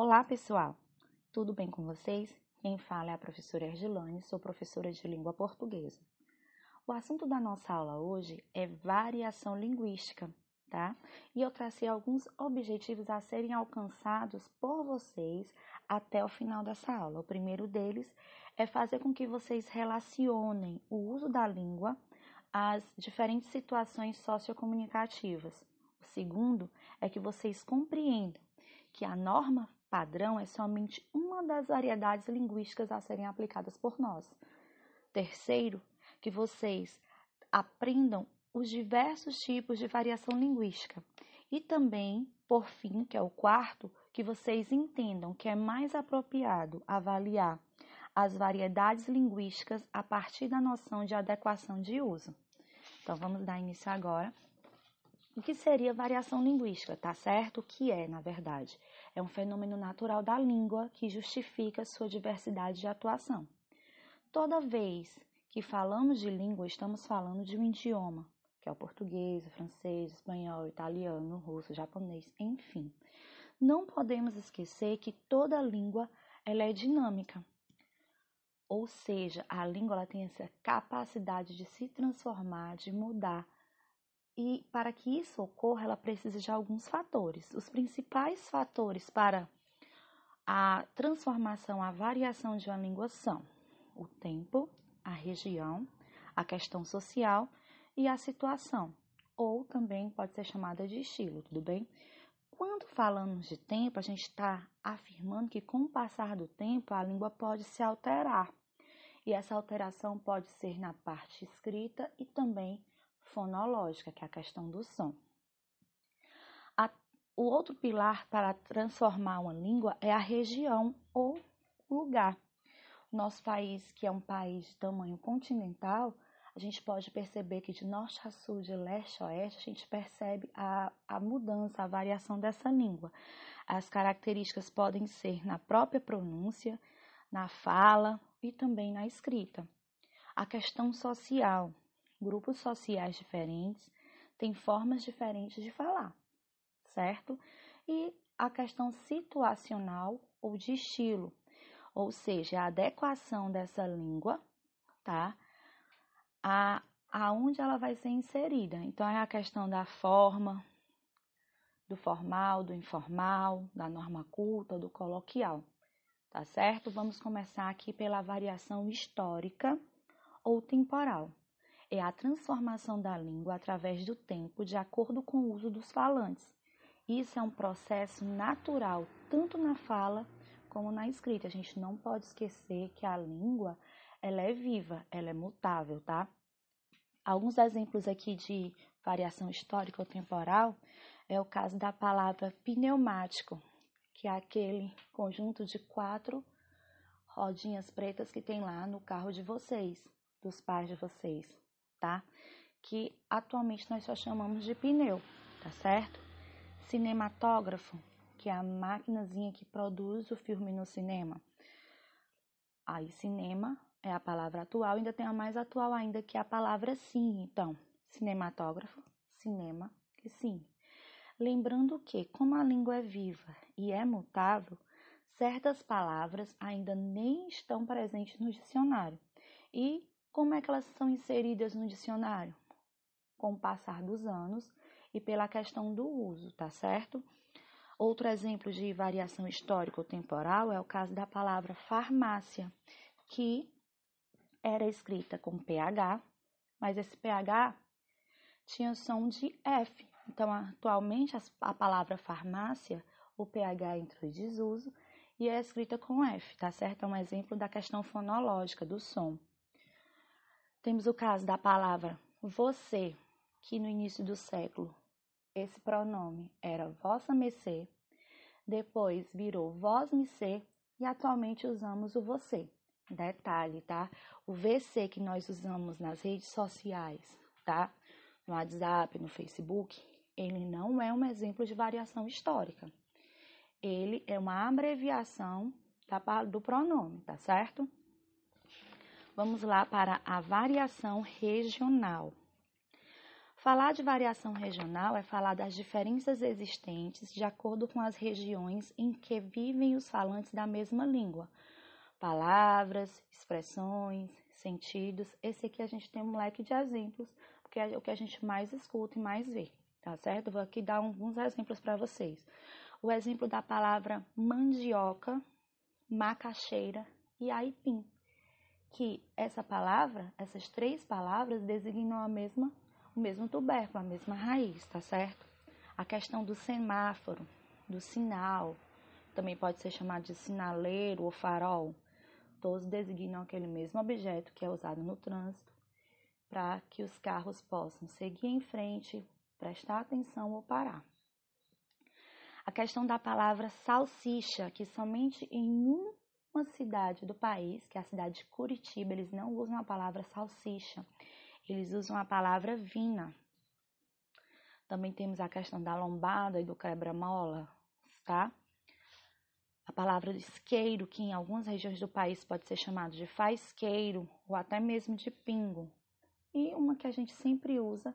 Olá, pessoal! Tudo bem com vocês? Quem fala é a professora Ergilane, sou professora de língua portuguesa. O assunto da nossa aula hoje é variação linguística, tá? E eu tracei alguns objetivos a serem alcançados por vocês até o final dessa aula. O primeiro deles é fazer com que vocês relacionem o uso da língua às diferentes situações sociocomunicativas. O segundo é que vocês compreendam que a norma padrão é somente uma das variedades linguísticas a serem aplicadas por nós. Terceiro, que vocês aprendam os diversos tipos de variação linguística. E também, por fim, que é o quarto, que vocês entendam que é mais apropriado avaliar as variedades linguísticas a partir da noção de adequação de uso. Então, vamos dar início agora o que seria variação linguística, tá certo? O que é, na verdade? É um fenômeno natural da língua que justifica sua diversidade de atuação. Toda vez que falamos de língua, estamos falando de um idioma, que é o português, o francês, o espanhol, o italiano, o russo, o japonês, enfim. Não podemos esquecer que toda língua ela é dinâmica. Ou seja, a língua ela tem essa capacidade de se transformar, de mudar e para que isso ocorra, ela precisa de alguns fatores. Os principais fatores para a transformação, a variação de uma língua são o tempo, a região, a questão social e a situação, ou também pode ser chamada de estilo, tudo bem? Quando falamos de tempo, a gente está afirmando que com o passar do tempo a língua pode se alterar. E essa alteração pode ser na parte escrita e também fonológica, que é a questão do som. A, o outro pilar para transformar uma língua é a região ou lugar. Nosso país, que é um país de tamanho continental, a gente pode perceber que de norte a sul, de leste a oeste, a gente percebe a, a mudança, a variação dessa língua. As características podem ser na própria pronúncia, na fala e também na escrita. A questão social, grupos sociais diferentes têm formas diferentes de falar, certo? E a questão situacional ou de estilo, ou seja, a adequação dessa língua, tá? A aonde ela vai ser inserida. Então é a questão da forma, do formal, do informal, da norma culta, do coloquial. Tá certo? Vamos começar aqui pela variação histórica ou temporal é a transformação da língua através do tempo de acordo com o uso dos falantes. Isso é um processo natural, tanto na fala como na escrita. A gente não pode esquecer que a língua ela é viva, ela é mutável, tá? Alguns exemplos aqui de variação histórica ou temporal é o caso da palavra pneumático, que é aquele conjunto de quatro rodinhas pretas que tem lá no carro de vocês, dos pais de vocês tá? Que atualmente nós só chamamos de pneu, tá certo? Cinematógrafo, que é a maquinazinha que produz o filme no cinema. Aí, cinema é a palavra atual, ainda tem a mais atual ainda, que é a palavra sim. Então, cinematógrafo, cinema e sim. Lembrando que, como a língua é viva e é mutável, certas palavras ainda nem estão presentes no dicionário. E como é que elas são inseridas no dicionário? Com o passar dos anos e pela questão do uso, tá certo? Outro exemplo de variação histórica ou temporal é o caso da palavra farmácia, que era escrita com PH, mas esse PH tinha som de F. Então, atualmente, a palavra farmácia, o PH entrou em desuso e é escrita com F, tá certo? É um exemplo da questão fonológica do som. Temos o caso da palavra você, que no início do século esse pronome era vossa mercê, depois virou vós me ser e atualmente usamos o você. Detalhe, tá? O VC que nós usamos nas redes sociais, tá? No WhatsApp, no Facebook, ele não é um exemplo de variação histórica. Ele é uma abreviação do pronome, tá certo? Vamos lá para a variação regional. Falar de variação regional é falar das diferenças existentes de acordo com as regiões em que vivem os falantes da mesma língua. Palavras, expressões, sentidos. Esse aqui a gente tem um leque de exemplos, porque é o que a gente mais escuta e mais vê, tá certo? Vou aqui dar alguns exemplos para vocês. O exemplo da palavra mandioca, macaxeira e aipim, que essa palavra, essas três palavras designam a mesma, o mesmo tubérculo, a mesma raiz, tá certo? A questão do semáforo, do sinal, também pode ser chamado de sinaleiro ou farol, todos designam aquele mesmo objeto que é usado no trânsito para que os carros possam seguir em frente, prestar atenção ou parar a questão da palavra salsicha, que somente em uma cidade do país, que é a cidade de Curitiba, eles não usam a palavra salsicha, eles usam a palavra vina. Também temos a questão da lombada e do quebra-mola, tá? A palavra isqueiro, que em algumas regiões do país pode ser chamado de faisqueiro ou até mesmo de pingo. E uma que a gente sempre usa,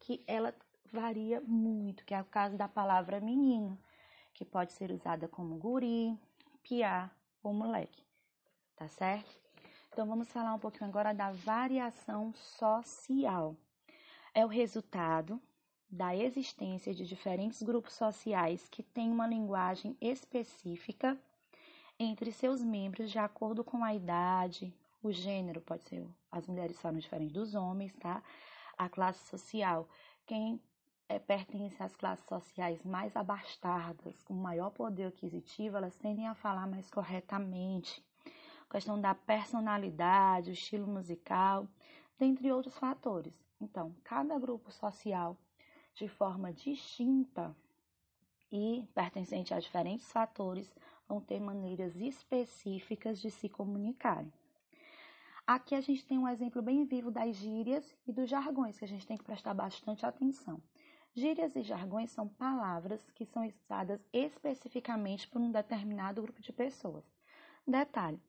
que ela varia muito, que é o caso da palavra menino que pode ser usada como guri, piá ou moleque, tá certo? Então vamos falar um pouquinho agora da variação social. É o resultado da existência de diferentes grupos sociais que têm uma linguagem específica entre seus membros de acordo com a idade, o gênero, pode ser as mulheres falam diferente dos homens, tá? A classe social, quem é, pertence às classes sociais mais abastadas, com maior poder aquisitivo, elas tendem a falar mais corretamente. A questão da personalidade, o estilo musical, dentre outros fatores. Então, cada grupo social, de forma distinta e pertencente a diferentes fatores, vão ter maneiras específicas de se comunicarem. Aqui a gente tem um exemplo bem vivo das gírias e dos jargões, que a gente tem que prestar bastante atenção. Gírias e jargões são palavras que são usadas especificamente por um determinado grupo de pessoas. Detalhe: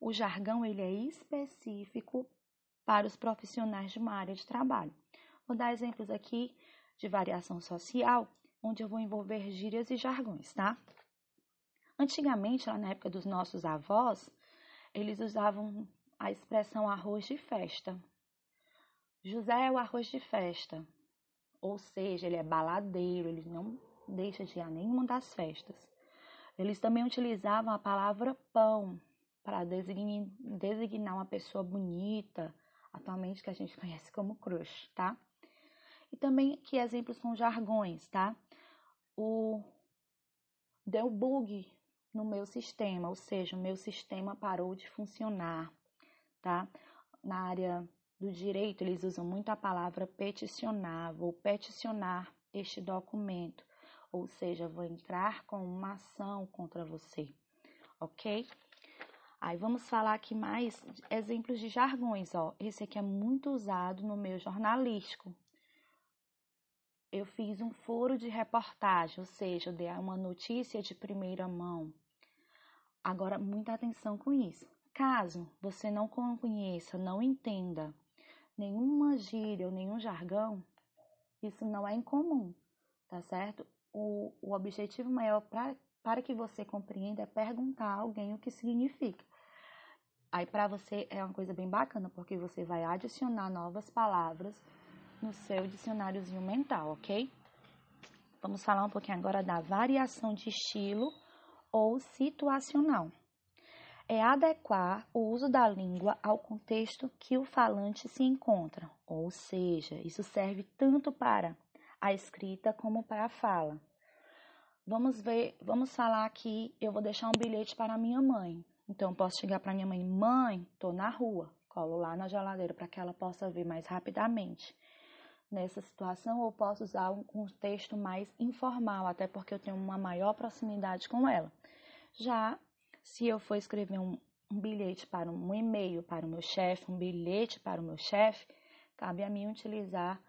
o jargão ele é específico para os profissionais de uma área de trabalho. Vou dar exemplos aqui de variação social, onde eu vou envolver gírias e jargões, tá? Antigamente, lá na época dos nossos avós, eles usavam a expressão arroz de festa. José é o arroz de festa ou seja, ele é baladeiro, ele não deixa de ir a nenhuma das festas. Eles também utilizavam a palavra pão para designar, uma pessoa bonita, atualmente que a gente conhece como crush, tá? E também que exemplos são jargões, tá? O deu bug no meu sistema, ou seja, o meu sistema parou de funcionar, tá? Na área do direito, eles usam muito a palavra peticionar, vou peticionar este documento, ou seja, vou entrar com uma ação contra você, ok? Aí vamos falar aqui mais exemplos de jargões, ó. Esse aqui é muito usado no meu jornalístico. Eu fiz um foro de reportagem, ou seja, eu dei uma notícia de primeira mão. Agora, muita atenção com isso. Caso você não conheça, não entenda nenhuma gíria ou nenhum jargão, isso não é incomum, tá certo? O, o objetivo maior pra, para que você compreenda é perguntar a alguém o que significa. Aí para você é uma coisa bem bacana, porque você vai adicionar novas palavras no seu dicionáriozinho mental, ok? Vamos falar um pouquinho agora da variação de estilo ou situacional é adequar o uso da língua ao contexto que o falante se encontra, ou seja, isso serve tanto para a escrita como para a fala. Vamos ver, vamos falar aqui, eu vou deixar um bilhete para minha mãe. Então posso chegar para minha mãe, mãe, tô na rua, colo lá na geladeira para que ela possa ver mais rapidamente. Nessa situação, eu posso usar um contexto mais informal, até porque eu tenho uma maior proximidade com ela. Já se eu for escrever um, um bilhete para um, um e-mail para o meu chefe, um bilhete para o meu chefe, cabe a mim utilizar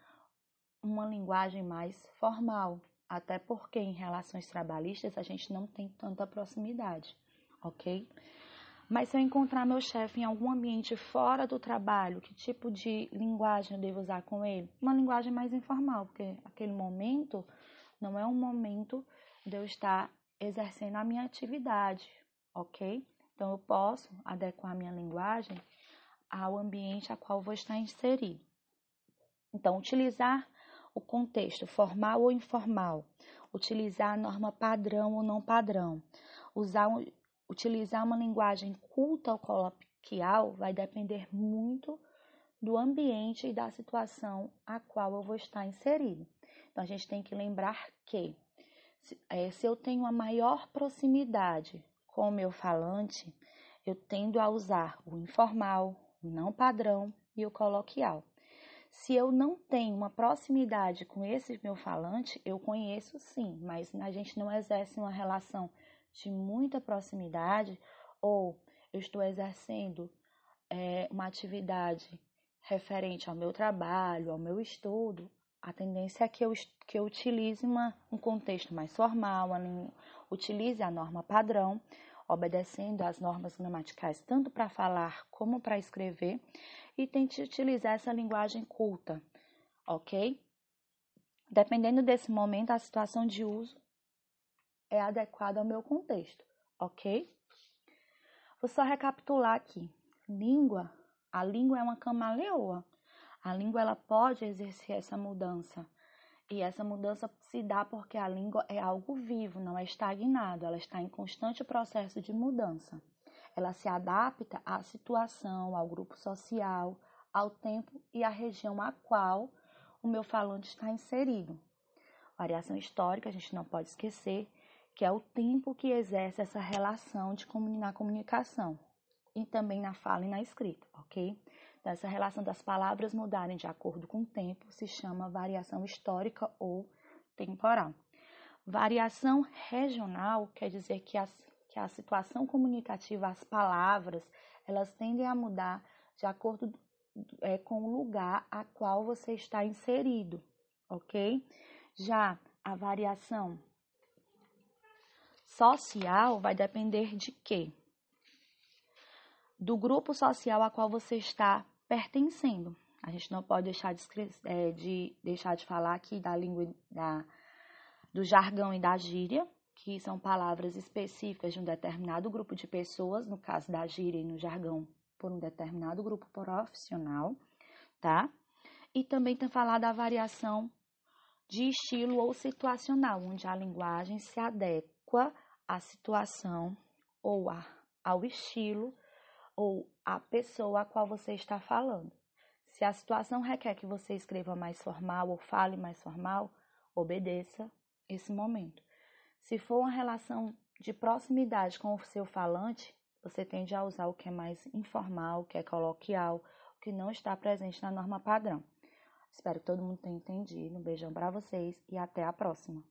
uma linguagem mais formal, até porque em relações trabalhistas a gente não tem tanta proximidade, ok? Mas se eu encontrar meu chefe em algum ambiente fora do trabalho, que tipo de linguagem eu devo usar com ele? Uma linguagem mais informal, porque aquele momento não é um momento de eu estar exercendo a minha atividade, ok? Então eu posso adequar a minha linguagem ao ambiente a qual vou estar inserido. Então, utilizar o contexto formal ou informal, utilizar a norma padrão ou não padrão, usar utilizar uma linguagem culta ou coloquial vai depender muito do ambiente e da situação a qual eu vou estar inserido. Então, a gente tem que lembrar que se, é, se eu tenho uma maior proximidade com o meu falante, eu tendo a usar o informal, o não padrão e o coloquial. Se eu não tenho uma proximidade com esse meu falante, eu conheço sim, mas a gente não exerce uma relação de muita proximidade ou eu estou exercendo é, uma atividade referente ao meu trabalho, ao meu estudo, a tendência é que eu, que eu utilize uma, um contexto mais formal, utilize a norma padrão, obedecendo às normas gramaticais tanto para falar como para escrever, e tente utilizar essa linguagem culta, ok? Dependendo desse momento, a situação de uso é adequada ao meu contexto, ok? Vou só recapitular aqui. Língua, a língua é uma camaleoa. A língua ela pode exercer essa mudança. E essa mudança se dá porque a língua é algo vivo, não é estagnado, ela está em constante processo de mudança. Ela se adapta à situação, ao grupo social, ao tempo e à região a qual o meu falante está inserido. Variação histórica, a gente não pode esquecer, que é o tempo que exerce essa relação de na comunicação e também na fala e na escrita, ok? Essa relação das palavras mudarem de acordo com o tempo se chama variação histórica ou temporal. Variação regional quer dizer que, as, que a situação comunicativa, as palavras, elas tendem a mudar de acordo é, com o lugar a qual você está inserido, ok? Já a variação social vai depender de quê? Do grupo social a qual você está pertencendo. A gente não pode deixar de, é, de deixar de falar aqui da língua da, do jargão e da gíria, que são palavras específicas de um determinado grupo de pessoas, no caso da gíria e no jargão, por um determinado grupo profissional, tá? E também tem falado da variação de estilo ou situacional, onde a linguagem se adequa à situação ou a, ao estilo ou à pessoa a qual você está falando. Se a situação requer que você escreva mais formal ou fale mais formal, obedeça esse momento. Se for uma relação de proximidade com o seu falante, você tende a usar o que é mais informal, o que é coloquial, o que não está presente na norma padrão. Espero que todo mundo tenha entendido. Um beijão para vocês e até a próxima.